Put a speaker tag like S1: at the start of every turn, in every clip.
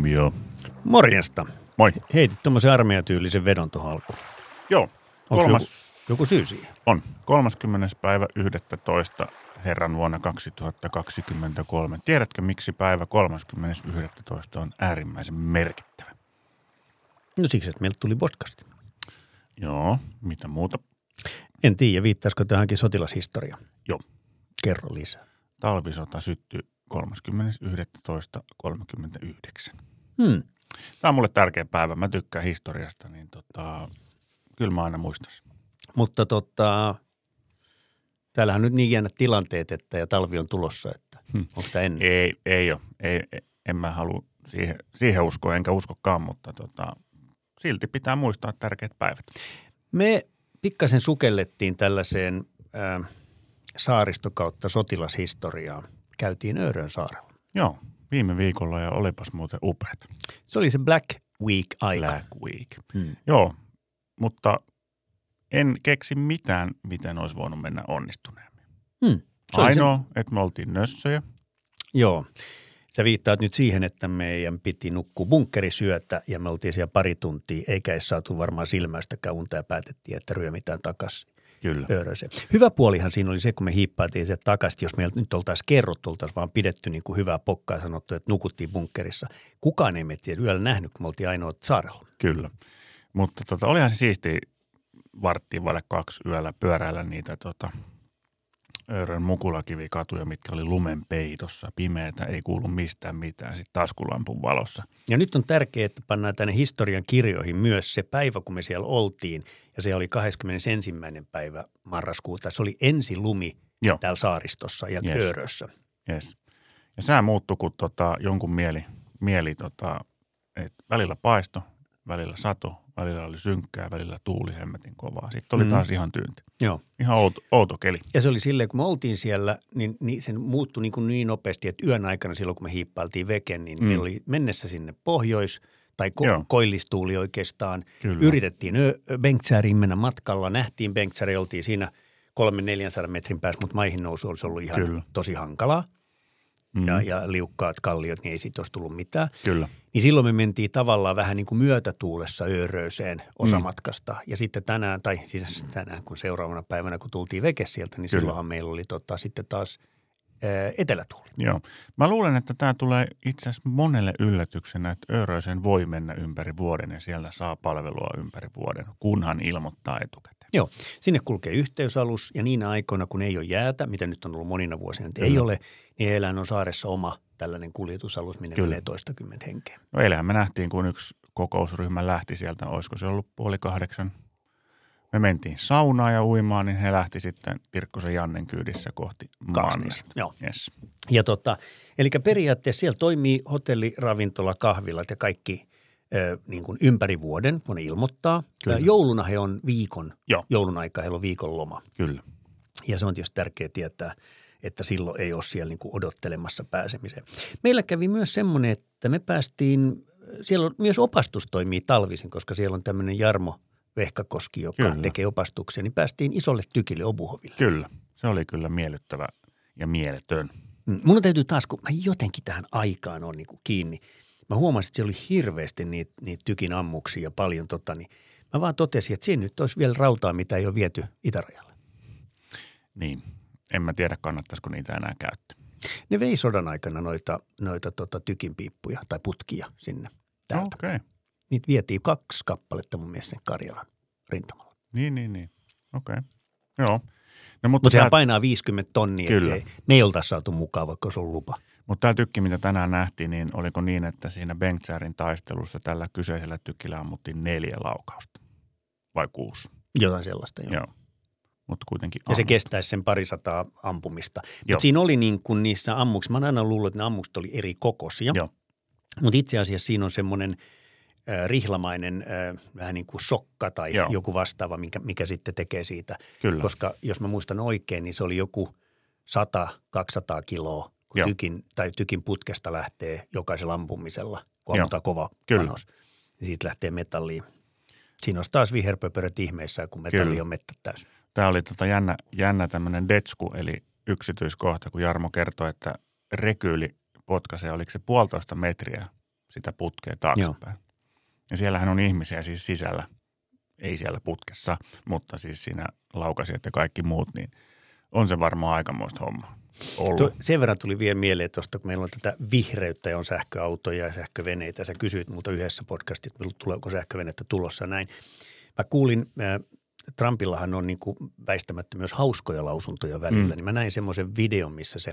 S1: Huomio.
S2: Morjesta.
S1: Moi.
S2: Heitit tuommoisen armeijatyylisen vedon tuohon alkuun.
S1: Joo,
S2: Onko
S1: kolmas
S2: joku, joku syy siihen?
S1: on 30. päivä 11. herran vuonna 2023. Tiedätkö, miksi päivä 30.11. on äärimmäisen merkittävä?
S2: No siksi, että meiltä tuli podcast.
S1: Joo, mitä muuta?
S2: En tiedä, viittaisiko tähänkin sotilashistoria.
S1: Joo,
S2: Kerro lisää.
S1: talvisota syttyi 30.11.39.
S2: Hmm.
S1: Tämä on mulle tärkeä päivä. Mä tykkään historiasta, niin tota, kyllä mä aina muistan.
S2: Mutta tota, täällähän on nyt niin jännät tilanteet, että ja talvi on tulossa, että
S1: Hmm.
S2: onko tämä ennen?
S1: Ei, ei ole. Ei, en mä halua siihen, siihen uskoa, enkä uskokaan, mutta tota, silti pitää muistaa tärkeät päivät.
S2: Me pikkasen sukellettiin tällaiseen ää, saaristokautta sotilashistoriaan. Käytiin Öörön saarella.
S1: Joo, viime viikolla ja olipas muuten upeat.
S2: Se oli se Black Week aika.
S1: Black Week.
S2: Hmm.
S1: Joo, mutta en keksi mitään, miten olisi voinut mennä onnistuneemmin.
S2: Hmm. Se
S1: Ainoa, että me oltiin nössöjä.
S2: Joo. Sä viittaat nyt siihen, että meidän piti nukkua bunkkerisyötä ja me oltiin siellä pari tuntia, eikä edes saatu varmaan silmäystäkään unta ja päätettiin, että ryömitään takaisin
S1: Kyllä.
S2: Ööröseen. Hyvä puolihan siinä oli se, kun me hiippaatiin sieltä takaisin, jos meiltä nyt oltaisiin kerrottu, oltaisiin vaan pidetty niin kuin hyvää pokkaa ja sanottu, että nukuttiin bunkkerissa. Kukaan ei meitä yöllä nähnyt, kun me oltiin ainoa saarella.
S1: Kyllä. Mutta tota, olihan se siisti varttiin vaille kaksi yöllä pyöräillä niitä tota, Öörön mukulakivikatuja, mitkä oli lumen peitossa, pimeätä, ei kuulu mistään mitään, sitten taskulampun valossa.
S2: Ja nyt on tärkeää, että pannaan tänne historian kirjoihin myös se päivä, kun me siellä oltiin. Ja se oli 21. päivä marraskuuta. Se oli ensilumi
S1: Joo.
S2: täällä saaristossa ja
S1: Yes.
S2: Öörössä.
S1: Yes. Ja sää muuttui, kun tota, jonkun mieli, mieli tota, että välillä paisto, välillä sato, välillä oli synkkää, välillä tuuli hemmetin kovaa. Sitten oli
S2: Mm.
S1: taas ihan tyynti.
S2: Joo.
S1: Ihan outo, outo keli.
S2: Ja se oli silleen, kun me oltiin siellä, niin, niin se muuttui niin, kuin niin nopeasti, että yön aikana silloin, kun me hiippailtiin veken, niin
S1: Mm.
S2: meillä oli mennessä sinne pohjois- tai
S1: Joo.
S2: ko- koillistuuli oikeastaan.
S1: Kyllä.
S2: Yritettiin ö- Bengtsääriin mennä matkalla. Nähtiin Bengtsääri, oltiin siinä 300-400 metrin päässä, mutta maihin nousu olisi ollut ihan
S1: Kyllä.
S2: tosi hankalaa.
S1: Mm.
S2: Ja, ja liukkaat kalliot, niin ei siitä olisi tullut mitään.
S1: Kyllä.
S2: Niin silloin me mentiin tavallaan vähän niin kuin myötätuulessa Öörööseen osamatkasta. Ja sitten tänään, tai siis tänään kun seuraavana päivänä, kun tultiin veke sieltä, niin
S1: Kyllä.
S2: silloinhan meillä oli tota, sitten taas ää, etelätuuli.
S1: Joo. Mä luulen, että tämä tulee itse asiassa monelle yllätyksenä, että Ööröisen voi mennä ympäri vuoden ja siellä saa palvelua ympäri vuoden, kunhan ilmoittaa etukäteen.
S2: Joo, sinne kulkee yhteysalus ja niinä aikoina, kun ei ole jäätä, mitä nyt on ollut monina vuosina, että ei ole, niin heillä on saaressa oma tällainen kuljetusalus, minne
S1: Kyllä.
S2: menee toistakymmentä henkeä.
S1: No eilähän me nähtiin, kun yksi kokousryhmä lähti sieltä, olisiko se ollut puoli kahdeksan. Me mentiin saunaan ja uimaan, niin he lähti sitten Kirkkosen Jannen kyydissä kohti Mannerta.
S2: joo.
S1: Yes.
S2: Ja tota, eli periaatteessa siellä toimii hotelli, ravintola, kahvilat ja kaikki ö, niin kuin ympäri vuoden, kun ne ilmoittaa.
S1: Kyllä.
S2: Jouluna he on viikon,
S1: Joo.
S2: joulun aikaa heillä on viikon loma.
S1: Kyllä.
S2: Ja se on tietysti tärkeää tietää, että silloin ei ole siellä niin kuin odottelemassa pääsemiseen. Meillä kävi myös semmoinen, että me päästiin, siellä on, myös opastus toimii talvisin, koska siellä on tämmöinen Jarmo Vehkakoski, joka
S1: Kyllä.
S2: kyllä. tekee opastuksia, niin päästiin isolle tykille Obuhoville.
S1: Kyllä. Se oli kyllä miellyttävä ja mieletön.
S2: Mm, Mun täytyy taas, kun mä jotenkin tähän aikaan on niin kuin kiinni. Mä huomasin, että siellä oli hirveästi niitä, niitä tykin ammuksia ja paljon tota, niin mä vaan totesin, että siinä nyt olisi vielä rautaa, mitä ei ole viety itärajalle.
S1: Niin. En mä tiedä, kannattaisiko niitä enää käyttää.
S2: Ne vei sodan aikana noita, noita tota, tykinpiippuja tai putkia sinne täältä.
S1: Okei. Okay.
S2: Niitä vietiin kaksi kappaletta mun mielestä Karjalan rintamalla.
S1: Niin, niin, niin. Okei. Okay. Joo. No, mutta
S2: Mutta sehän
S1: tämä,
S2: painaa 50 tonnia,
S1: Kyllä.
S2: se, ei- me ei oltaisi saatu mukaan, vaikka olisi ollut lupa.
S1: Mutta tämä tykki, mitä tänään nähtiin, niin oliko niin, että siinä Bengtsärin taistelussa tällä kyseisellä tykillä ammuttiin neljä laukausta? Vai kuusi?
S2: Jotain sellaista, joo.
S1: Joo. mutta kuitenkin
S2: Ja se
S1: ammut.
S2: kestäisi sen parisataa ampumista. Mutta siinä oli niin kuin niissä ammuksissa, mä oon aina luullut, että ne ammukset oli eri kokoisia.
S1: Joo.
S2: Mutta itse asiassa siinä on semmoinen äh, rihlamainen äh, vähän niin kuin sokka tai
S1: Joo.
S2: joku vastaava, mikä, mikä sitten tekee siitä.
S1: Kyllä.
S2: Koska jos mä muistan oikein, niin se oli joku 100-200 kiloa, kun
S1: Joo.
S2: tykin, tai tykin putkesta lähtee jokaisella ampumisella, kun
S1: Joo.
S2: ammutaan kova
S1: Kyllä.
S2: panos. Ja siitä lähtee metalliin. Siinä on taas viherpöpöröt ihmeissään, kun metalli
S1: Kyllä.
S2: on mettä täysin.
S1: Tämä oli tota jännä, jännä tämmöinen detsku, eli yksityiskohta, kun Jarmo kertoi, että rekyyli potkaisee, oliko se puolitoista metriä sitä putkea taaksepäin. Ja siellähän on ihmisiä siis sisällä, ei siellä putkessa, mutta siis siinä laukasijat ja kaikki muut, niin on se varmaan aikamoista homma ollut.
S2: Sen verran tuli vielä mieleen tuosta, kun meillä on tätä vihreyttä ja on sähköautoja ja sähköveneitä. Sä kysyit multa yhdessä podcastissa, että tuleeko sähkövenettä tulossa näin. Mä kuulin, äh, Trumpillahan on niin kuin väistämättä myös hauskoja lausuntoja välillä,
S1: Mm.
S2: niin mä näin semmoisen videon, missä se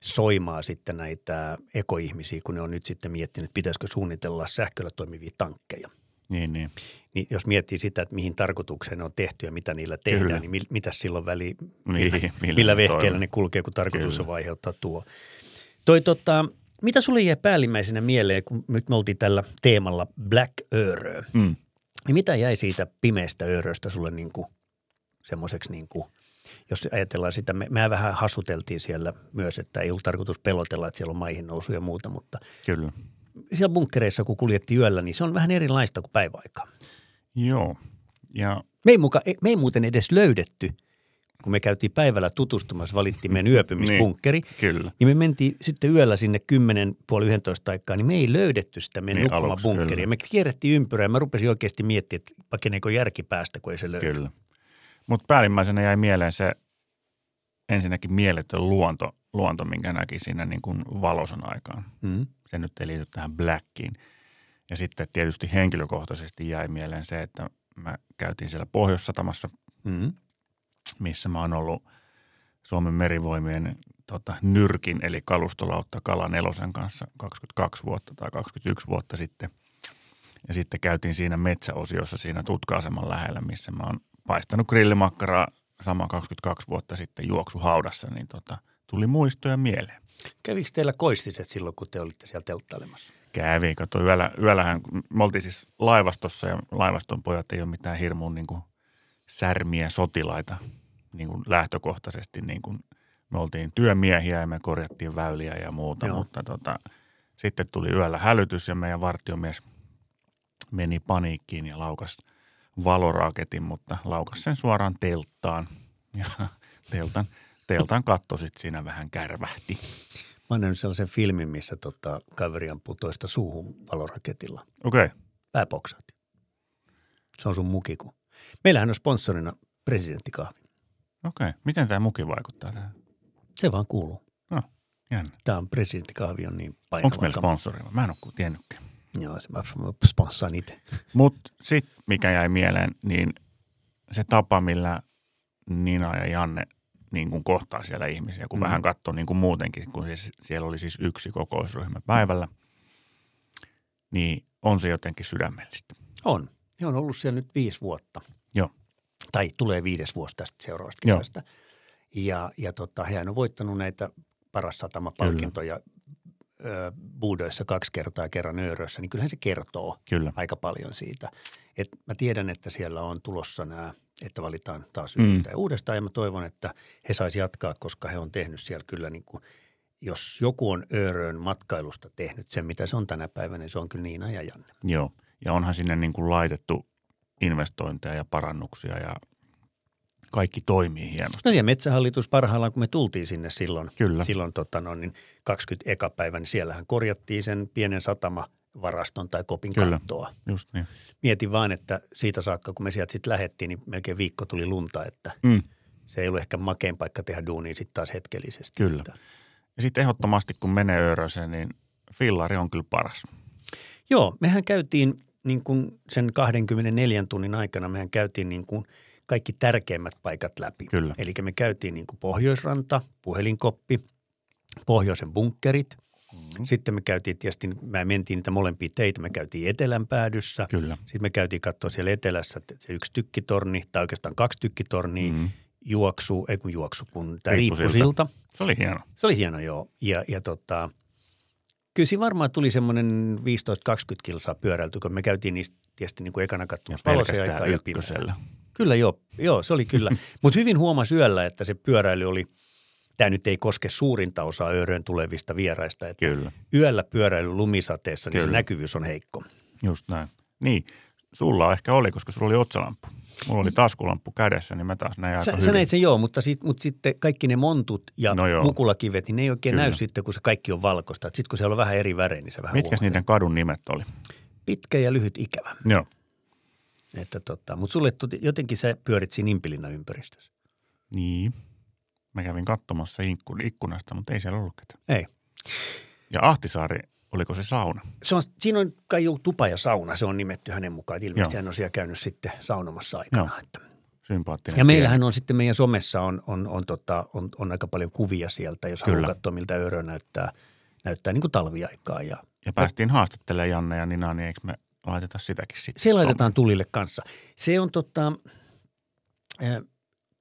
S2: soimaa sitten näitä ekoihmisiä, kun ne on nyt sitten miettinyt, pitäisikö suunnitella sähköllä toimivia tankkeja.
S1: Niin, niin.
S2: Niin jos miettii sitä, että mihin tarkoitukseen ne on tehty ja mitä niillä tehdään,
S1: Kyllä.
S2: niin mi- mitä silloin
S1: Niin,
S2: millä,
S1: millä
S2: millä
S1: ne
S2: vehkeellä ne kulkee, kun tarkoitus
S1: Kyllä.
S2: on aiheuttaa tuo. Toi, tota, mitä sulle jäi päällimmäisenä mieleen, kun nyt me oltiin tällä teemalla Black Öörö,
S1: Mm.
S2: niin mitä jäi siitä pimeästä ööröstä sulle niin kuin semmoiseksi, niin kuin, jos ajatellaan sitä, me, mehän vähän hassuteltiin siellä myös, että ei ollut tarkoitus pelotella, että siellä on maihin nousu ja muuta, mutta
S1: Kyllä.
S2: Siellä bunkkereissa, kun kuljetti yöllä, niin se on vähän erilaista kuin päiväaikaan.
S1: Joo. Ja
S2: Me ei, muka, me ei muuten edes löydetty, kun me käytiin päivällä tutustumassa, valittiin meidän yöpymisbunkkeri.
S1: Niin, kyllä.
S2: Niin me mentiin sitten yöllä sinne 10, puoli 11 aikaa, niin me ei löydetty sitä meidän
S1: Niin,
S2: nukkumabunkkeria. Me kierrettiin ympyrää ja mä rupesin oikeasti miettimään, että pakeneeko järki päästä, kun ei se löydy.
S1: Kyllä. Mutta päällimmäisenä jäi mieleen se ensinnäkin mieletön luonto, luonto minkä näki siinä niin kuin valosan aikaan.
S2: Mm.
S1: Se nyt ei liity tähän blackiin. Ja sitten tietysti henkilökohtaisesti jäi mieleen se, että mä käytiin siellä Pohjois-Satamassa,
S2: Mm.
S1: missä mä oon ollut Suomen merivoimien tota, nyrkin eli kalustolautta Kala Nelosen kanssa 22 vuotta tai 21 vuotta sitten. Ja sitten käytiin siinä metsäosiossa siinä tutka-aseman lähellä, missä mä oon paistanut grillimakkaraa sama 22 vuotta sitten juoksuhaudassa, niin tota, tuli muistoja mieleen.
S2: Kävikö teillä koistiset silloin, kun te olitte siellä telttailemassa?
S1: Kävi, kato yöllä, yöllähän, me oltiin siis laivastossa ja laivaston pojat ei ole mitään hirmuun niin kuin särmiä sotilaita niin kuin lähtökohtaisesti. Niin kuin me oltiin työmiehiä ja me korjattiin väyliä ja muuta,
S2: Joo.
S1: mutta tota, sitten tuli yöllä hälytys ja meidän vartiomies meni paniikkiin ja laukas valoraketin, mutta laukas sen suoraan telttaan ja teltan, teltan katto sitten siinä vähän kärvähti.
S2: Mä oon nähnyt sellaisen filmin, missä tota, kaveri ampuu toista suuhun valoraketilla.
S1: Okei, okay.
S2: Pääpoksaati. Se on sun mukiku. Meillähän on sponsorina presidenttikahvi.
S1: okei. Okay. Miten tämä muki vaikuttaa tähän?
S2: Se vaan kuuluu.
S1: No, jännä.
S2: Tämä on presidenttikahvi on niin painava.
S1: Onko meillä sponsori? Mä en ole tiennytkään.
S2: Joo, se mä sponssaan itse.
S1: Mutta sitten mikä jäi mieleen, niin se tapa, millä Nina ja Janne niin kuin kohtaa siellä ihmisiä, kun
S2: Mm.
S1: vähän katsoo niin kuin muutenkin, kun siis, siellä oli siis yksi kokousryhmä päivällä, niin on se jotenkin sydämellistä.
S2: On. He on ollut siellä nyt viisi vuotta.
S1: Joo.
S2: Tai tulee viides vuosi tästä seuraavasta
S1: Joo.
S2: kesästä. Ja, ja tota, hän on voittanut näitä paras satamapalkintoja ö, Buudoissa kaksi kertaa kerran Öörössä, niin kyllähän se kertoo
S1: Kyllä.
S2: aika paljon siitä. Et mä tiedän, että siellä on tulossa nämä, että valitaan taas
S1: Mm.
S2: yrittäjä uudestaan ja mä toivon, että he saisi jatkaa, koska he on tehnyt siellä kyllä niin kuin, jos joku on Öörön matkailusta tehnyt sen, mitä se on tänä päivänä, niin se on kyllä Niina ja Janne.
S1: Joo. Ja onhan sinne niin kuin laitettu investointeja ja parannuksia ja kaikki toimii hienosti.
S2: No siellä Metsähallitus parhaillaan, kun me tultiin sinne silloin,
S1: Kyllä.
S2: silloin tota no, niin 20 eka päivä, niin siellähän korjattiin sen pienen satamavaraston tai kopin
S1: Kyllä.
S2: kattoa.
S1: Just niin.
S2: Mietin vaan, että siitä saakka, kun me sieltä sitten lähdettiin, niin melkein viikko tuli lunta, että
S1: Mm.
S2: se ei ollut ehkä makein paikka tehdä duunia sitten taas hetkellisesti.
S1: Kyllä.
S2: Että.
S1: Ja sitten ehdottomasti, kun menee Ööröseen, niin fillari on kyllä paras.
S2: Joo, mehän käytiin niin kuin sen 24 tunnin aikana, mehän käytiin niin kuin kaikki tärkeimmät paikat läpi.
S1: Kyllä.
S2: Eli me käytiin niin kuin Pohjoisranta, puhelinkoppi, pohjoisen bunkkerit. Mm-hmm. Sitten me käytiin tietysti, me mentiin niitä molempia teitä, me käytiin etelän päädyssä.
S1: Kyllä.
S2: Sitten me käytiin katsoa siellä etelässä että se yksi tykkitorni, tai oikeastaan kaksi tykkitornia. Mm.
S1: Mm.
S2: juoksu, ei kun juoksu, kun tämä
S1: Riippusilta.
S2: riippusilta.
S1: Se oli hieno.
S2: Se oli hieno, joo. Ja, ja tota, kyllä siinä varmaan tuli semmoinen 15-20 kilsaa pyöräilty, kun me käytiin niistä tietysti niin kuin ekana katsomassa aikaa ja pimeää.
S1: ykkösellä.
S2: Kyllä joo, joo se oli kyllä. Mutta hyvin huomasi yöllä, että se pyöräily oli, tämä nyt ei koske suurinta osaa Öörön tulevista vieraista, että
S1: Kyllä,
S2: yöllä pyöräily lumisateessa, niin se
S1: Kyllä.
S2: näkyvyys on heikko.
S1: just näin. Niin, sulla ehkä oli, koska sulla oli otsalamppu. Mulla oli taskulamppu kädessä, niin mä taas näin aika
S2: Sä,
S1: hyvin.
S2: sä näit sen joo, mutta, sit, mutta sitten kaikki ne montut ja
S1: No joo.
S2: mukulakivet, niin ne ei oikein
S1: Kyllä.
S2: näy sitten, kun se kaikki on valkoista. Sitten kun siellä on vähän eri värejä, niin se vähän
S1: Mitkä niiden kadun nimet oli?
S2: Pitkä ja lyhyt ikävä.
S1: Joo.
S2: Että tota, mutta sulle tuli, jotenkin sä pyörit siinä Impilinna ympäristössä.
S1: Niin. Mä kävin katsomassa ikkunasta, mutta ei siellä ollut ketään.
S2: Ei.
S1: Ja Ahtisaari, oliko se sauna?
S2: Se on, siinä on kai joku tupa ja sauna, se on nimetty hänen mukaan. Ilmeisesti
S1: Joo.
S2: hän on siellä käynyt sitten saunomassa aikana.
S1: Joo.
S2: Että.
S1: Sympaattinen.
S2: Ja meillähän on sitten meidän somessa on, on, on, tota, on, on aika paljon kuvia sieltä, jos
S1: Kyllä.
S2: haluaa katsoa, miltä Öörö näyttää, näyttää niin kuin talviaikaa. Ja
S1: Ja päästiin haastattelemaan Janne ja Nina, niin eikö me laiteta sitäkin sitten?
S2: se laitetaan tulille kanssa. Se on tota, eh,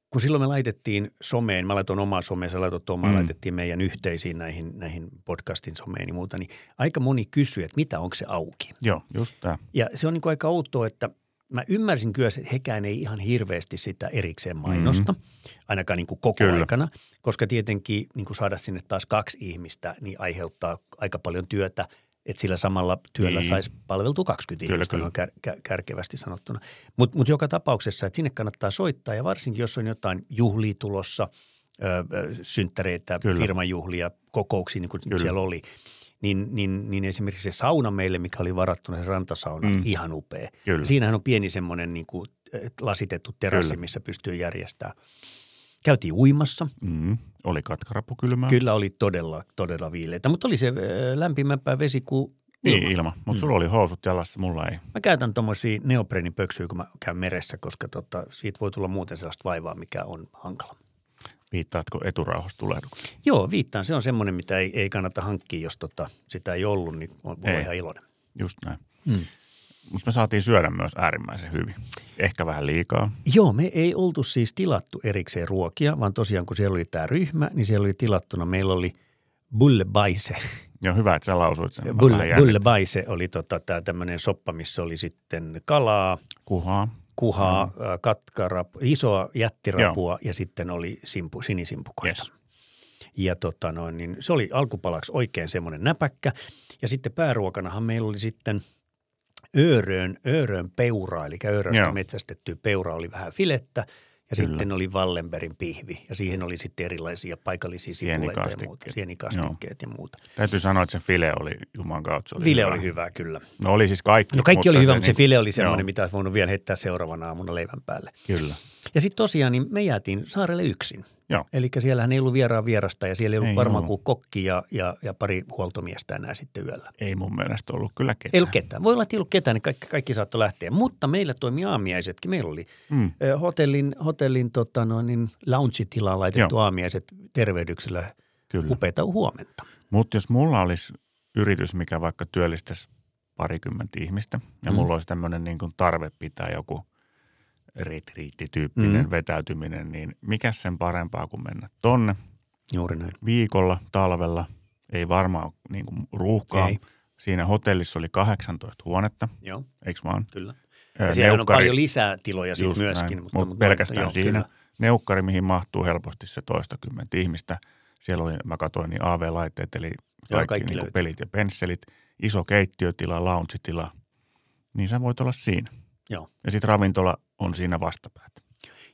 S2: kun silloin me laitettiin someen, mä laitoin omaa someen, sä laitoit omaa,
S1: Mm.
S2: mm. laitettiin meidän yhteisiin näihin, näihin podcastin someen ja muuta, niin aika moni kysyi, että mitä onko se auki.
S1: Joo, just tämä.
S2: Ja se on niin kuin aika outoa, että mä ymmärsin kyllä, että hekään ei ihan hirveästi sitä erikseen mainosta, mm-hmm. ainakaan niin kuin koko
S1: kyllä.
S2: aikana, koska tietenkin niin kuin saada sinne taas kaksi ihmistä, niin aiheuttaa aika paljon työtä, että sillä samalla työllä
S1: Niin.
S2: saisi palveltua 20
S1: Kyllä,
S2: ihmistä,
S1: kyllä.
S2: kär, kär, kärkevästi sanottuna. Mutta mut joka tapauksessa, että sinne kannattaa soittaa ja varsinkin, jos on jotain juhlia tulossa, ö, synttäreitä,
S1: Kyllä.
S2: firmajuhlia, kokouksia, niin kuin
S1: Kyllä.
S2: siellä oli, niin, niin, niin esimerkiksi se sauna meille, mikä oli varattuna, se rantasauna,
S1: Mm.
S2: ihan upea.
S1: Kyllä.
S2: Siinähän on pieni semmoinen niin kuin, lasitettu terassi,
S1: Kyllä.
S2: missä pystyy järjestämään. Käytiin uimassa.
S1: Mm. Oli katkarapu kylmää.
S2: Kyllä oli todella, todella viileitä, mutta oli se eh, lämpimämpää vesi kuin
S1: Niin,
S2: ilma.
S1: ilma. Mutta sulla oli housut jalassa, mulla ei.
S2: Mä käytän tuommoisia neopreenipöksyjä, kun mä käyn meressä, koska tota, siitä voi tulla muuten sellaista vaivaa, mikä on hankala.
S1: Viittaatko eturauhastulehdukseen?
S2: Joo, viittaan. Se on semmoinen, mitä ei, ei kannata hankkia, jos tota, sitä ei ollut, niin on, voi
S1: Ei.
S2: ihan iloinen.
S1: Just näin.
S2: Mm.
S1: Mutta me saatiin syödä myös äärimmäisen hyvin. Ehkä vähän liikaa.
S2: Joo, me ei oltu siis tilattu erikseen ruokia, vaan tosiaan kun siellä oli tämä ryhmä, niin siellä oli tilattuna, meillä oli bulle baise.
S1: Ja hyvä, että sä lausuit sen.
S2: Bulle, bulle baise oli tota, tämä tämmöinen soppa, missä oli sitten kalaa,
S1: Kuhaa.
S2: kuhaa, mm. katkarapu, isoa jättirapua ja sitten oli simpu, sinisimpukoita.
S1: Yes.
S2: Ja tota noin, niin se oli alkupalaksi oikein semmoinen näpäkkä. Ja sitten pääruokanahan meillä oli sitten ööröön, ööröön peuraa, eli ööröstä
S1: Joo.
S2: metsästetty peura oli vähän filettä. Ja
S1: Kyllä.
S2: sitten oli Wallenbergin pihvi ja siihen oli sitten erilaisia paikallisia sipuleita ja muuta,
S1: Sienikastikkeet.
S2: ja muuta.
S1: Täytyy sanoa, että se file oli, juman kautta, se oli
S2: File
S1: hyvä.
S2: oli hyvä kyllä.
S1: No oli siis kaikki.
S2: No kaikki oli hyvä, mutta se
S1: niinku-
S2: file oli semmoinen,
S1: joo,
S2: mitä olisi voinut vielä heittää seuraavana aamuna leivän päälle.
S1: Kyllä.
S2: Ja sitten tosiaan niin me jäätiin saarelle yksin.
S1: Joo.
S2: Eli siellähän ei ollut vieraan vierasta ja siellä ei ollut
S1: Ei
S2: varmaan
S1: ollut.
S2: kuin kokki ja, ja, ja pari huoltomiestä enää sitten yöllä.
S1: Ei mun mielestä ollut kyllä ketään.
S2: Ei ollut ketään. Voi olla, että ei ollut ketään, niin kaikki, kaikki saattoi lähteä. Mutta meillä toimi aamiaisetkin. Meillä oli
S1: Mm.
S2: hotellin, hotellin tota noin, niin lounge-tilaan laitettu
S1: Joo.
S2: aamiaiset tervehdyksellä.
S1: Kyllä.
S2: Upeita huomenta.
S1: Mutta jos mulla olisi yritys, mikä vaikka työllistäisi parikymmentä ihmistä, ja
S2: Mm.
S1: mulla olisi tämmöinen niin tarve pitää joku retriittityyppinen
S2: Mm.
S1: vetäytyminen, niin mikä sen parempaa kuin mennä tonne
S2: Juuri näin.
S1: viikolla, talvella, ei varmaan ole niin kuin ruuhkaa.
S2: Ei.
S1: Siinä hotellissa oli 18 huonetta,
S2: Joo,
S1: eikö vaan?
S2: kyllä.
S1: Ö,
S2: Ja siellä on paljon lisää tiloja
S1: Just
S2: myöskin.
S1: näin,
S2: Mutta,
S1: mutta, pelkästään
S2: joo,
S1: siinä.
S2: Kyllä.
S1: Neukkari, mihin mahtuu helposti se toistakymmentä ihmistä. Siellä oli, mä katsoin, niin AV-laitteet, eli kaikki,
S2: kaikki
S1: kaikki niin pelit ja pensselit, iso keittiötila, lounge-tila. Niin sä voit olla siinä.
S2: Joo.
S1: Ja sitten ravintola on siinä vastapäätä.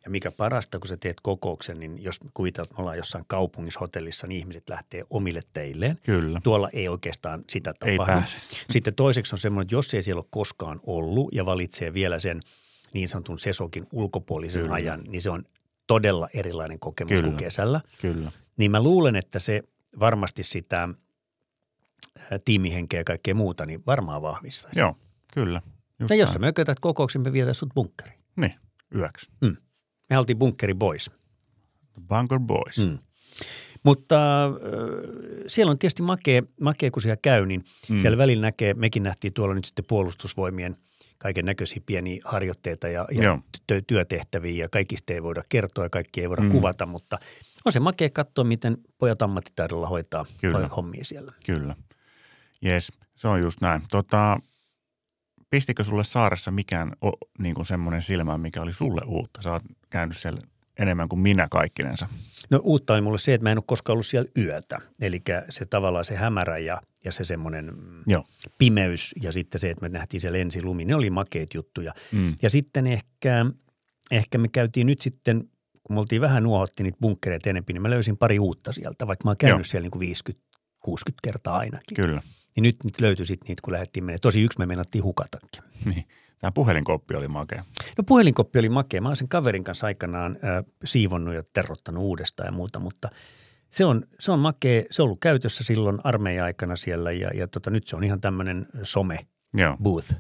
S2: Ja mikä parasta, kun sä teet kokouksen, niin jos kuvitellaan, että me ollaan jossain kaupungissa, hotellissa, niin ihmiset lähtee omille teilleen.
S1: Kyllä.
S2: Tuolla ei oikeastaan sitä
S1: Ei
S2: tapahdu.
S1: pääse.
S2: Sitten toiseksi on semmoinen, että jos ei siellä ole koskaan ollut ja valitsee vielä sen niin sanotun sesokin ulkopuolisen
S1: Kyllä.
S2: ajan, niin se on todella erilainen kokemus
S1: Kyllä.
S2: kuin kesällä.
S1: Kyllä.
S2: Niin mä luulen, että se varmasti sitä tiimihenkeä ja kaikkea muuta, niin varmaan vahvistaisi.
S1: Joo, kyllä. Just
S2: Ja jos sä mökötät kokouksen, me vietäisiin sut bunkkeriin.
S1: Niin, yöksi.
S2: Me oltiin bunkkeri boys.
S1: Bunker Boys.
S2: Mm. Mutta äh, siellä on tietysti makea, makea, kun siellä käy, niin mm. siellä välillä näkee, mekin nähtiin tuolla nyt sitten puolustusvoimien kaiken näköisiä pieniä harjoitteita ja, ja tö- työtehtäviä ja kaikista ei voida kertoa ja kaikki ei voida
S1: Mm.
S2: mm. kuvata, mutta on se makea katsoa, miten pojat ammattitaidolla hoitaa
S1: Kyllä.
S2: hommia siellä.
S1: Kyllä. Jes, se on just näin. Tota, pistikö sulle saaressa mikään o, niin kuin semmoinen silmä, mikä oli sulle uutta? Sä oot käynyt siellä enemmän kuin minä kaikkinensa.
S2: No uutta oli mulle se, että mä en ole koskaan ollut siellä yötä. Eli se tavallaan se hämärä ja, ja se semmoinen mm,
S1: Joo.
S2: pimeys ja sitten se, että me nähtiin siellä ensin lumi, ne oli makeita juttuja.
S1: Mm.
S2: Ja sitten ehkä, ehkä me käytiin nyt sitten, kun me oltiin vähän nuohotti niitä bunkkereita enemmän, niin mä löysin pari uutta sieltä, vaikka mä oon käynyt
S1: Joo.
S2: siellä niin kuin 50-60 kertaa ainakin.
S1: Kyllä.
S2: Niin nyt, nyt löytyi sitten niitä, kun lähdettiin menemään. Tosi yksi me meinattiin hukatakin.
S1: Niin. Tämä puhelinkoppi oli makea.
S2: No puhelinkoppi oli makea. Mä oon sen kaverin kanssa aikanaan äh, siivonnut ja terrottanut uudestaan ja muuta, mutta se on, se on makea. Se on ollut käytössä silloin armeija-aikana siellä ja, ja tota, nyt se on ihan tämmöinen some
S1: Joo,
S2: booth.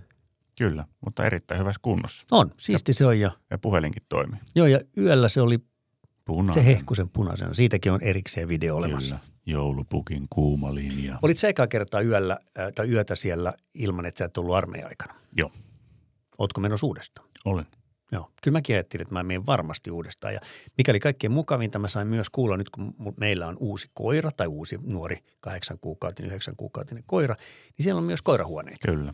S1: kyllä, mutta erittäin hyvässä kunnossa.
S2: On, siisti se on ja,
S1: Ja puhelinkin toimii.
S2: joo, ja yöllä se oli
S1: Punainen.
S2: se hehkusen punaisen. Siitäkin on erikseen video olemassa.
S1: Kyllä. Joulupukin kuuma linja.
S2: Olit sä ekaa kertaa yöllä äh, tai yötä siellä ilman, että sä et ollut armeija-aikana?
S1: Joo,
S2: Ootko menossa uudestaan?
S1: olen.
S2: Joo, kyllä mäkin ajattelin, että mä menen varmasti uudestaan. Ja mikäli kaikkein mukavinta, mä sain myös kuulla nyt, kun meillä on uusi koira tai uusi nuori kahdeksan kuukautinen, yhdeksän kuukautinen koira, niin siellä on myös koirahuoneita.
S1: Kyllä.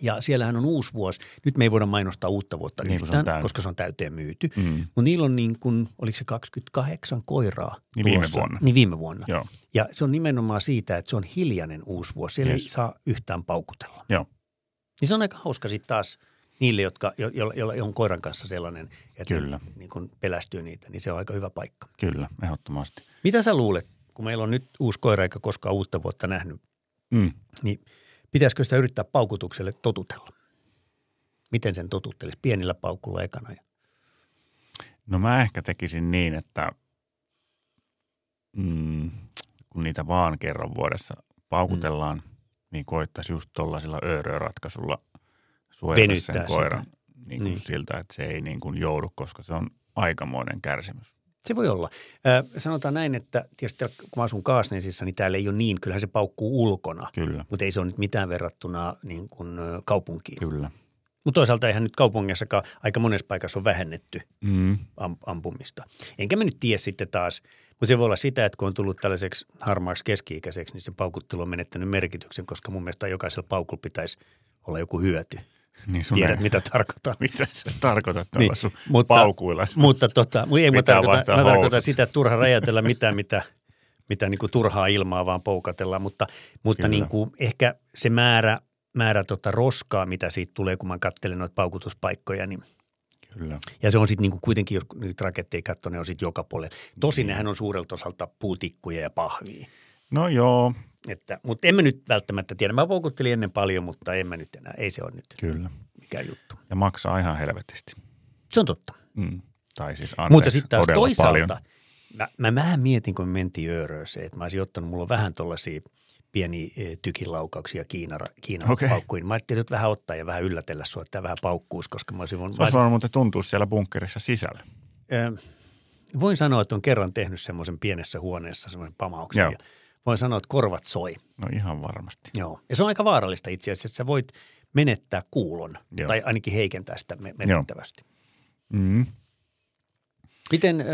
S2: Ja siellähän on uusi vuosi. Nyt me ei voida mainostaa uutta vuotta
S1: Niin, se
S2: yhtään,
S1: täynnä.
S2: koska se on täyteen myyty.
S1: Mm.
S2: Mutta niillä on niin kuin, oliko se 28 koiraa
S1: Niin viime vuonna.
S2: Niin viime vuonna.
S1: Joo,
S2: Ja se on nimenomaan siitä, että se on hiljainen uusi vuosi. Siellä
S1: Yes.
S2: ei saa yhtään paukutella.
S1: joo,
S2: Niin se on aika hauska sitten taas niille, jotka, jo, jo, jolla on koiran kanssa sellainen, että
S1: Kyllä.
S2: ne, niin kun pelästyy niitä, niin se on aika hyvä paikka.
S1: kyllä, ehdottomasti.
S2: Mitä sä luulet, kun meillä on nyt uusi koira eikä koskaan uutta vuotta nähnyt,
S1: Mm.
S2: niin pitäisikö sitä yrittää paukutukselle totutella? Miten sen totuttelisi? Pienillä paukulla ekana.
S1: No mä ehkä tekisin niin, että mm, kun niitä vaan kerran vuodessa paukutellaan, mm. niin koittaisi just tuollaisella ööröratkaisulla suojata
S2: Venyttää
S1: sen
S2: sitä.
S1: koiran niin kuin
S2: Niin.
S1: siltä, että se ei niin kuin joudu, koska se on aikamoinen kärsimys.
S2: Se voi olla. Äh, sanotaan näin, että tietysti kun mä asun Kaasneisissa, niin täällä ei ole niin, kyllähän se paukkuu ulkona.
S1: Kyllä,
S2: Mutta ei se ole nyt mitään verrattuna niin kuin, ö, kaupunkiin.
S1: kyllä.
S2: Mutta toisaalta eihän nyt kaupungissakaan aika monessa paikassa on vähennetty
S1: Mm.
S2: am- ampumista. Enkä mä nyt tiedä sitten taas, mutta se voi olla sitä, että kun on tullut tällaiseksi harmaaksi keski-ikäiseksi, niin se paukuttelu on menettänyt merkityksen, koska mun mielestä jokaisella paukulla pitäisi olla joku hyöty.
S1: Niin sun
S2: Tiedät,
S1: ei-
S2: mitä tarkoitan.
S1: mitä sä tarkoitat tuolla
S2: Niin,
S1: sun
S2: mutta-
S1: paukuilla?
S2: Mutta tota, ei mä
S1: Pitää
S2: tarkoita,
S1: vaihtaa
S2: mä tarkoitan sitä, että turha räjäytellä mitään, mitä, mitä niin kuin turhaa ilmaa vaan poukatellaan, mutta, mutta
S1: Kyllä.
S2: niin kuin ehkä se määrä, määrä tota roskaa, mitä siitä tulee, kun mä katselen noita paukutuspaikkoja, niin
S1: Kyllä.
S2: ja se on sitten niinku kuitenkin, jos nyt raketteja katsoo, ne on sitten joka puolella. Tosin
S1: Niin.
S2: nehän on suurelta osalta puutikkuja ja pahvia.
S1: No joo,
S2: Että, mutta en mä nyt välttämättä tiedä. Mä poukuttelin ennen paljon, mutta en mä nyt enää. Ei se ole nyt
S1: kyllä.
S2: mikään juttu.
S1: Ja maksaa ihan helvetisti.
S2: Se on totta.
S1: Mm. Tai siis anteeksi,
S2: mutta sitten taas toisaalta,
S1: paljon.
S2: mä, mä vähän mietin, kun me mentiin Öörööseen, että mä olisin ottanut, mulla on vähän tuollaisia pieniä eh, tykilaukauksia Kiina, Kiinan
S1: Okei.
S2: okay. paukkuihin. Mä ajattelin nyt vähän ottaa ja vähän yllätellä sua, että vähän paukkuisi, koska mä olisin voinut...
S1: Se olisi voinut muuten tuntua siellä bunkkerissa sisällä.
S2: Ö, voin sanoa, että on kerran tehnyt semmoisen pienessä huoneessa semmoisen pamauksen.
S1: Joo.
S2: Ja voin sanoa, että korvat soi.
S1: No ihan varmasti.
S2: Joo. Ja se on aika vaarallista itse asiassa, että sä voit menettää kuulon
S1: Joo.
S2: tai ainakin heikentää sitä me- merkittävästi.
S1: Mm.
S2: Miten, ö,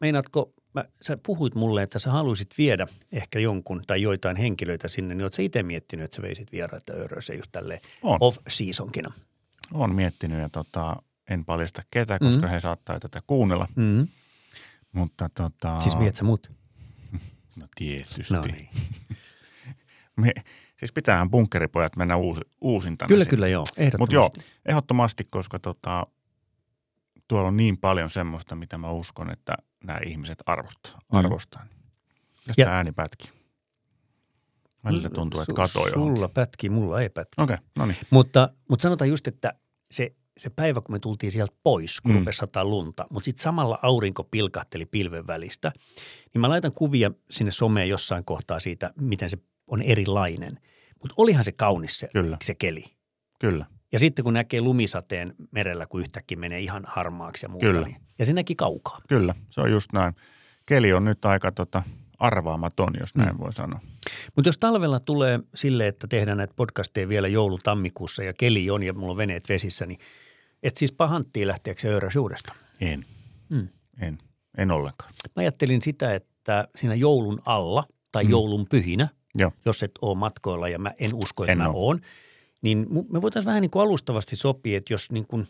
S2: meinaatko, mä, sä puhuit mulle, että sä haluaisit viedä ehkä jonkun tai joitain henkilöitä sinne, niin oot sä itse miettinyt, että sä veisit vieraita Öröseen just tälleen
S1: On.
S2: off-seasonkina?
S1: Olen miettinyt ja tota, en paljasta ketä, koska
S2: Mhm.
S1: he saattaa tätä kuunnella.
S2: Mm-hmm.
S1: Mutta tota,
S2: Siis viet sä mut?
S1: No tietysti.
S2: No niin.
S1: Me, siis pitäähän bunkkeripojat mennä uusi, uusintana
S2: Kyllä,
S1: sinne.
S2: kyllä joo, ehdottomasti.
S1: Mutta joo, ehdottomasti, koska tota, tuolla on niin paljon semmoista, mitä mä uskon, että nämä ihmiset arvostaa.
S2: Mm.
S1: arvostaa. Ja
S2: Ja-
S1: sitä ääni pätki. Välillä tuntuu, että
S2: Su-
S1: katoo johonkin.
S2: Sulla pätki, mulla ei pätki.
S1: Okei, no niin.
S2: Mutta, mutta sanotaan just, että se, se päivä, kun me tultiin sieltä pois, kun
S1: Mm.
S2: rupesi sataa lunta, mutta sitten samalla aurinko pilkahteli pilven välistä, niin mä laitan kuvia sinne someen jossain kohtaa siitä, miten se on erilainen. Mutta olihan se kaunis se,
S1: Kyllä.
S2: se keli.
S1: Kyllä,
S2: Ja sitten kun näkee lumisateen merellä, kun yhtäkkiä menee ihan harmaaksi ja muuta,
S1: Kyllä.
S2: niin, ja se näki kaukaa.
S1: kyllä, se on just näin. Keli on nyt aika tota, arvaamaton, jos näin
S2: Mm.
S1: voi sanoa.
S2: Mutta jos talvella tulee sille, että tehdään näitä podcasteja vielä joulu-tammikuussa ja keli on ja mulla on veneet vesissä, niin et siis pahanttiin lähteekö se Öörösuudesta?
S1: En,
S2: Mm.
S1: en, en ollenkaan.
S2: Mä ajattelin sitä, että siinä joulun alla tai
S1: Mm.
S2: joulun pyhinä,
S1: Joo,
S2: jos et ole matkoilla ja mä en usko, että
S1: En
S2: mä
S1: oo.
S2: oon, niin me voitaisiin vähän niin kuin alustavasti sopia, että jos niin kuin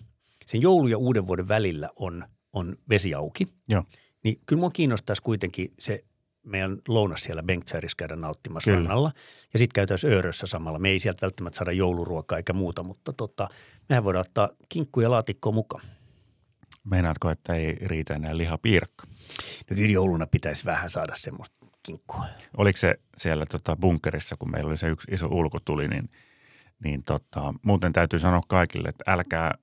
S2: sen joulu- ja uuden vuoden välillä on, on vesi auki,
S1: joo,
S2: niin kyllä mua kiinnostaisi kuitenkin se meidän lounas siellä Bengtsärissä käydä nauttimassa
S1: Kyllä.
S2: rannalla. Ja sitten käytäisiin Öörössä samalla. Me ei sieltä välttämättä saada jouluruokaa eikä muuta, mutta tota, mehän voidaan ottaa kinkku ja laatikkoa mukaan.
S1: meinaatko, että ei riitä enää lihapiirakka?
S2: No kyllä jouluna pitäisi vähän saada semmoista kinkkua.
S1: Oliko se siellä tota bunkerissa, kun meillä oli se yksi iso ulkotuli, niin, niin tota, muuten täytyy sanoa kaikille, että älkää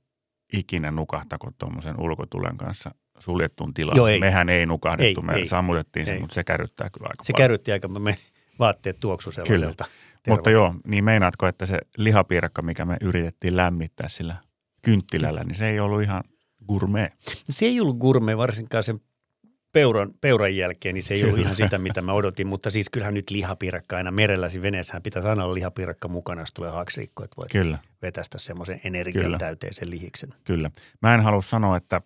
S1: ikinä nukahtako tuommoisen ulkotulen kanssa suljettuun tilaan.
S2: Joo, ei.
S1: Mehän ei nukahdettu,
S2: Ei,
S1: me
S2: ei.
S1: sammutettiin sen,
S2: Ei.
S1: mutta se kärryttää kyllä aika
S2: Se
S1: paljon.
S2: kärrytti aika, me vaatteet tuoksu sellaiselta.
S1: Mutta joo, niin meinaatko, että se lihapiirakka, mikä me yritettiin lämmittää sillä kynttilällä, niin se ei ollut ihan gourmet.
S2: Se ei ollut gourmet varsinkaan sen peuran, peuran jälkeen, niin se ei ollut
S1: Kyllä.
S2: ihan sitä, mitä mä odotin. Mutta siis kyllähän nyt lihapiirakka aina merelläsi veneessähän pitäisi aina olla lihapiirakka mukana, jos tulee haaksirikko, että voi
S1: Kyllä,
S2: vetästä semmoisen energian
S1: Kyllä.
S2: täyteisen lihiksen.
S1: kyllä. Mä en halua sanoa, että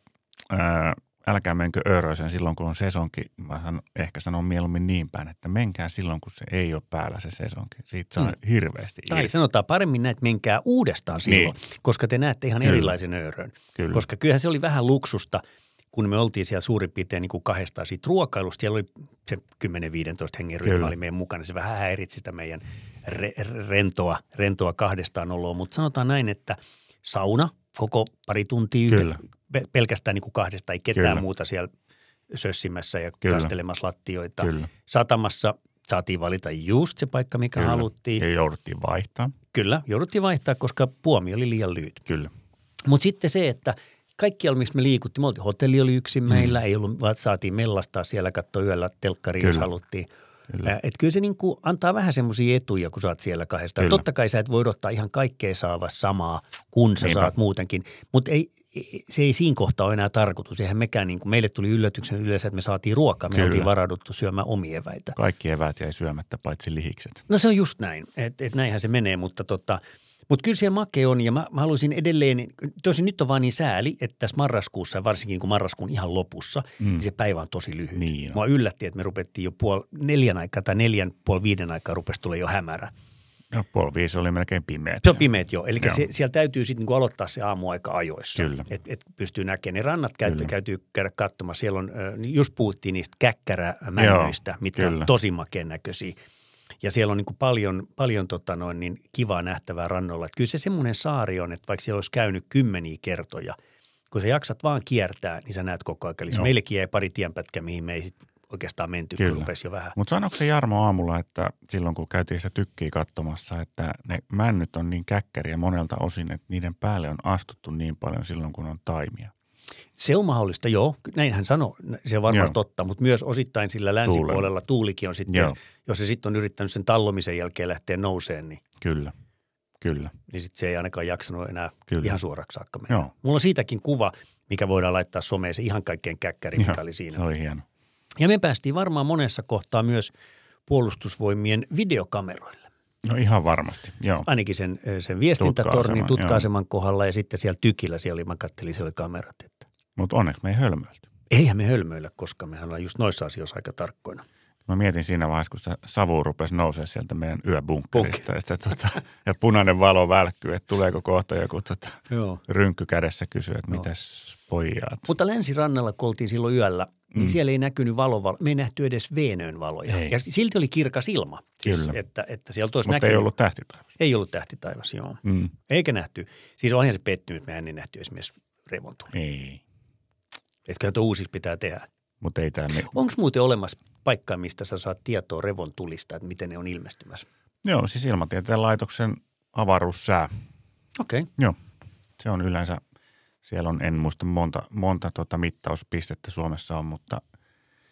S1: ää, älkää menkö Örösen silloin, kun on sesonki. Mä sanon, ehkä sanon mieluummin niin päin, että menkää silloin, kun se ei ole päällä se sesonki. Siitä saa
S2: Mm.
S1: hirveästi
S2: Tai
S1: irti.
S2: sanotaan paremmin näet, menkää uudestaan silloin,
S1: Niin.
S2: koska te näette ihan
S1: Kyllä.
S2: erilaisen öörön.
S1: Kyllä.
S2: Koska kyllähän se oli vähän luksusta, kun me oltiin siellä suurin piirtein niin kuin kahdestaan siitä ruokailusta. Siellä oli se 10-15 hengen ryhmä
S1: Kyllä.
S2: oli meidän mukana. Se vähän häiritsi sitä meidän re- rentoa, rentoa kahdestaan oloa. Mutta sanotaan näin, että sauna koko pari tuntia
S1: Kyllä.
S2: pe- pelkästään niin kuin kahdesta, ei ketään
S1: Kyllä.
S2: muuta siellä sössimässä ja
S1: Kyllä.
S2: kastelemassa lattioita.
S1: Kyllä.
S2: Satamassa saatiin valita just se paikka, mikä
S1: Kyllä.
S2: haluttiin.
S1: Ja jouduttiin vaihtaa.
S2: Kyllä, jouduttiin vaihtaa, koska puomi oli liian lyhyt.
S1: Kyllä.
S2: Mutta sitten se, että kaikkialla, missä me liikuttiin, me oltiin, hotelli oli yksin meillä, ei ollut, vaan saatiin mellastaa siellä, katsoa yöllä telkkariin, jos haluttiin.
S1: Kyllä.
S2: Et kyllä se niinku antaa vähän semmoisia etuja, kun sä oot siellä kahdestaan.
S1: Kyllä.
S2: Totta kai sä et voi odottaa ihan kaikkea saava samaa, kun sä
S1: Niinpä.
S2: saat muutenkin. Mutta ei, se ei siinä kohtaa ole enää tarkoitus. Eihän mekään, niinku, meille tuli yllätyksen yleensä, että me saatiin ruokaa. Me
S1: Kyllä.
S2: oltiin varauduttu syömään omia eväitä.
S1: Kaikki eväät jäi syömättä, paitsi lihikset.
S2: No se on just näin, että et näinhän se menee, mutta tota, mutta kyllä siellä make on ja mä, mä haluaisin edelleen, tosin nyt on vaan niin sääli, että tässä marraskuussa, varsinkin kun marraskuun ihan lopussa, mm. niin se päivä on tosi lyhyt.
S1: Niin on.
S2: Mua yllätti, että me rupettiin jo puol neljän aikaa tai neljän puoli viiden aikaa rupesi tulla jo hämärä.
S1: Ja puoli viisi oli melkein pimeä.
S2: Se on pimeät jo, eli
S1: Joo.
S2: se, siellä täytyy sitten niinku aloittaa se aamuaika ajoissa.
S1: Kyllä.
S2: Että et pystyy näkemään. Ne rannat käyty,
S1: Kyllä.
S2: käytyy käydä katsomassa. Siellä on, niin just puhuttiin niistä käkkärämännyistä, mitkä on
S1: kyllä.
S2: tosi makeen näköisiä. Ja siellä on niin paljon, paljon tota noin, niin kivaa nähtävää rannoilla. Että kyllä se semmoinen saari on, että vaikka siellä olisi käynyt kymmeniä kertoja, kun sä jaksat vaan kiertää, niin sä näet koko ajan. Eli
S1: Joo.
S2: meillekin jäi pari tienpätkää, mihin me ei sit oikeastaan menty, kun
S1: Kyllä.
S2: rupesi jo vähän.
S1: Mutta sanoiko se Jarmo aamulla, että silloin kun käytiin sitä tykkiä katsomassa, että ne männyt on niin käkkäriä monelta osin, että niiden päälle on astuttu niin paljon silloin, kun on taimia.
S2: Se on mahdollista, joo. Näin hän sanoi, se on varmaan totta, mutta myös osittain sillä länsipuolella tuulikin on sitten,
S1: Joo.
S2: jos se sitten on yrittänyt sen tallomisen jälkeen lähteä nouseen, niin,
S1: Kyllä, kyllä.
S2: niin sitten se ei ainakaan jaksanut enää
S1: Kyllä.
S2: ihan suoraksi saakka mennä.
S1: Joo.
S2: Mulla on siitäkin kuva, mikä voidaan laittaa someen, se ihan kaikkein käkkäri, mikä
S1: Joo,
S2: oli siinä.
S1: Se oli hieno.
S2: Ja me päästiin varmaan monessa kohtaa myös puolustusvoimien videokameroille.
S1: No ihan varmasti, joo.
S2: Ainakin sen, sen viestintätornin
S1: Tutka-aseman,
S2: tutka-aseman kohdalla ja sitten siellä tykillä siellä oli, mä kattelin, siellä oli kamerat. Että
S1: Mutta onneksi me ei hölmöilty.
S2: eihän me hölmöillä, koska mehän ollaan just noissa asioissa aika tarkkoina.
S1: Mä mietin siinä vaiheessa, kun se savu rupesi nousee sieltä meidän yöbunkkerista, että tota, ja punainen valo välkkyy, että tuleeko kohta joku tota,
S2: Joo.
S1: rynkky kädessä kysyä, että
S2: Joo.
S1: mitäs pojat.
S2: Mutta länsirannalla, kun oltiin silloin yöllä, niin
S1: Mm.
S2: siellä ei näkynyt valovalo. Me ei nähty edes Veenön valoja.
S1: Ei.
S2: Ja silti oli kirkas ilma. Siis,
S1: Kyllä.
S2: että, että sieltä olisi
S1: Mutta
S2: näkynyt.
S1: ei ollut tähtitaivas.
S2: ei ollut tähtitaivas, joo.
S1: Mm.
S2: Eikä nähty. Siis onhan se pettynyt, että mehän ei nähty esimerkiksi revontuli.
S1: Ei,
S2: Kyllä tuo uusiksi pitää tehdä.
S1: mutta ei tämä me...
S2: Onko muuten olemassa paikka, mistä sä saat tietoa revontulista, että miten ne on ilmestymässä?
S1: Joo, siis ilmatieteen laitoksen avaruussää.
S2: Okei. Okay.
S1: Joo, se on yleensä, siellä on, en muista monta, monta tota mittauspistettä Suomessa on, mutta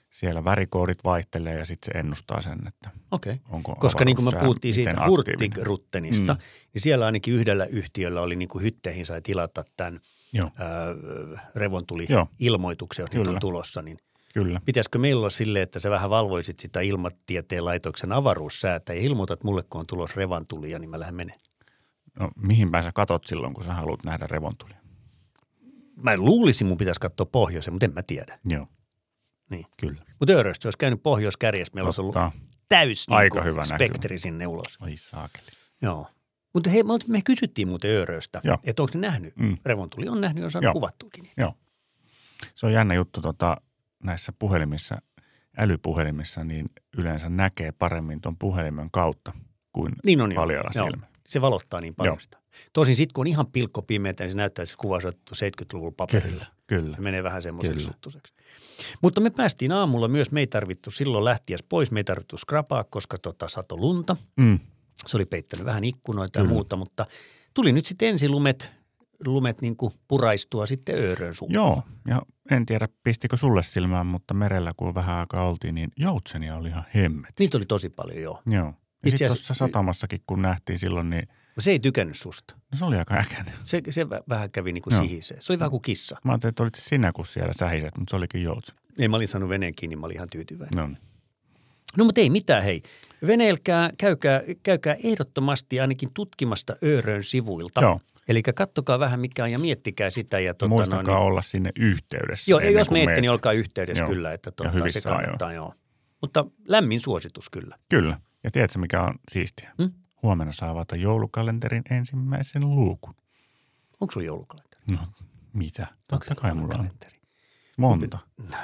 S1: siellä värikoodit vaihtelee ja sitten se ennustaa sen, että
S2: Okei. Okay.
S1: onko
S2: Koska niin kuin me puhuttiin siitä. Hurtigruttenista,
S1: Mm.
S2: niin siellä ainakin yhdellä yhtiöllä oli niin kuin hytteihin sai tilata tämän
S1: Joo,
S2: ää, revontuli
S1: Joo.
S2: ilmoituksen, jos niitä on
S1: Kyllä.
S2: tulossa, niin
S1: Kyllä.
S2: Pitäisikö meillä olla silleen, että sä vähän valvoisit sitä ilmatieteen laitoksen avaruussäätä ja ilmoitat mulle, kun on tulos revantulia, niin mä lähden menee.
S1: No mihin sä katot silloin, kun sä haluat nähdä revontulia?
S2: Mä luulisin, mun pitäisi katsoa pohjoiseen, mutta en mä tiedä.
S1: Joo.
S2: Niin.
S1: Kyllä.
S2: Mutta Öröstä, jos käynyt pohjoiskärjessä, meillä olisi ollut
S1: Totta.
S2: täys
S1: Aika
S2: niin
S1: hyvä
S2: spektri sinne ulos.
S1: Ai saakeli.
S2: Joo. Mutta hei, me, kysyttiin muuten Öröstä,
S1: Joo.
S2: että onko ne nähnyt
S1: Mm.
S2: revontuli. On nähnyt, on saanut
S1: Joo.
S2: kuvattuukin. Niin.
S1: Joo. Se on jännä juttu tota, näissä puhelimissa, älypuhelimissa, niin yleensä näkee paremmin tuon puhelimen kautta kuin
S2: Niin on joo.
S1: paljalla
S2: Joo.
S1: silmällä.
S2: Se valottaa niin paljon
S1: Joo.
S2: sitä. Tosin sitten kun on ihan pilkko pimeätä, niin se näyttää, että se kuva on otettu 70-luvulla paperilla.
S1: Kyllä.
S2: Se menee vähän semmoiseksi
S1: Kyllä.
S2: suttuseksi. Mutta me päästiin aamulla myös, me ei tarvittu silloin lähtiäs pois, me ei tarvittu skrapaa, koska tota, sato lunta.
S1: Mm.
S2: Se oli peittänyt vähän ikkunoita ja
S1: Kyllä.
S2: muuta, mutta tuli nyt sitten ensilumet lumet niin kuin puraistua sitten Öörön suuntaan.
S1: Joo, ja en tiedä pistikö sulle silmään, mutta merellä kun vähän aikaa oltiin, niin joutsenia oli ihan hemmet.
S2: Niitä oli tosi paljon, joo.
S1: Joo. Ja sitten
S2: asiassa-
S1: tuossa satamassakin, kun nähtiin silloin, niin
S2: Se ei tykännyt susta.
S1: no se oli aika äkäinen.
S2: Se, se vä- vähän kävi niin kuin
S1: Joo.
S2: sihisee. Se oli vähän kuin kissa.
S1: Mä ajattelin, että olit se sinä, kun siellä sähiset, mutta se olikin joutsen.
S2: Ei, mä olin saanut veneen kiinni, mä olin ihan tyytyväinen.
S1: No niin.
S2: No mutta ei mitään, hei. Veneilkää, käykää, käykää ehdottomasti ainakin tutkimasta Öörön sivuilta.
S1: Joo.
S2: Eli kattokaa vähän mikä on ja miettikää sitä. Ja tota,
S1: Muistakaa
S2: noin,
S1: olla sinne yhteydessä.
S2: Joo, jos
S1: kuin
S2: menette,
S1: meet.
S2: niin olkaa yhteydessä
S1: Joo.
S2: kyllä. Että
S1: hyvissä
S2: se kannattaa, joo. Mutta lämmin suositus kyllä.
S1: Kyllä. Ja tiedätkö, mikä on siistiä?
S2: Hmm?
S1: Huomenna saa avata joulukalenterin ensimmäisen luukun.
S2: Onko sulla joulukalenteri?
S1: No, mitä? Totta kai mulla on. Monta.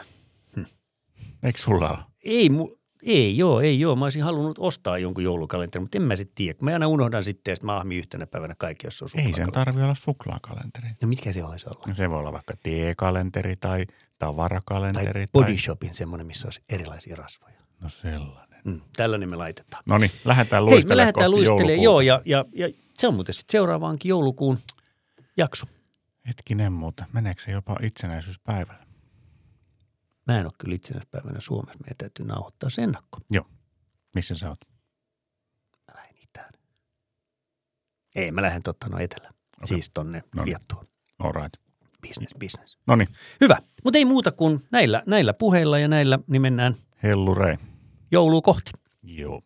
S1: Eikö sulla ole?
S2: Ei, mu, ei joo, ei joo. Mä olisin halunnut ostaa jonkun joulukalenterin, mutta en mä sitten tiedä. Mä aina unohdan sitten ja sitten mä ahmin yhtenä päivänä kaikki, jos se on
S1: Ei sen tarvi olla suklaakalenteri.
S2: No mitkä se olisi olla?
S1: No Se voi olla vaikka teekalenteri tai tavarakalenteri.
S2: Tai body shopin semmoinen, missä olisi erilaisia rasvoja.
S1: No sellainen.
S2: Mm, tällainen me laitetaan.
S1: No niin, lähdetään
S2: Hei, me
S1: luistelemaan
S2: lähdetään luistelemaan, joo, ja, ja, ja se on muuten sitten seuraavaankin joulukuun jakso.
S1: Hetkinen muuten, meneekö se jopa itsenäisyyspäivällä?
S2: Mä en ole kyllä itsenäispäivänä Suomessa, meidän täytyy nauhoittaa se ennakko.
S1: Joo. Missä sä oot?
S2: Mä lähden itään. Ei, mä lähden totta no etelä. Okay. Siis tonne
S1: No niin.
S2: Liettuaan.
S1: All right.
S2: Business, business.
S1: No niin,
S2: Hyvä, mutta ei muuta kuin näillä, näillä puheilla ja näillä niin mennään
S1: hellurei.
S2: joulua kohti.
S1: Joo.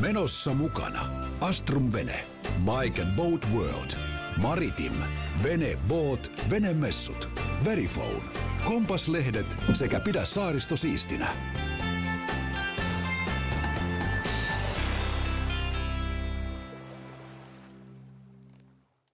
S3: Menossa mukana Astrum Vene, Bike and Boat World, Maritim, Vene Boat, Venemessut, Verifone, Kompaslehdet sekä Pidä saaristo siistinä.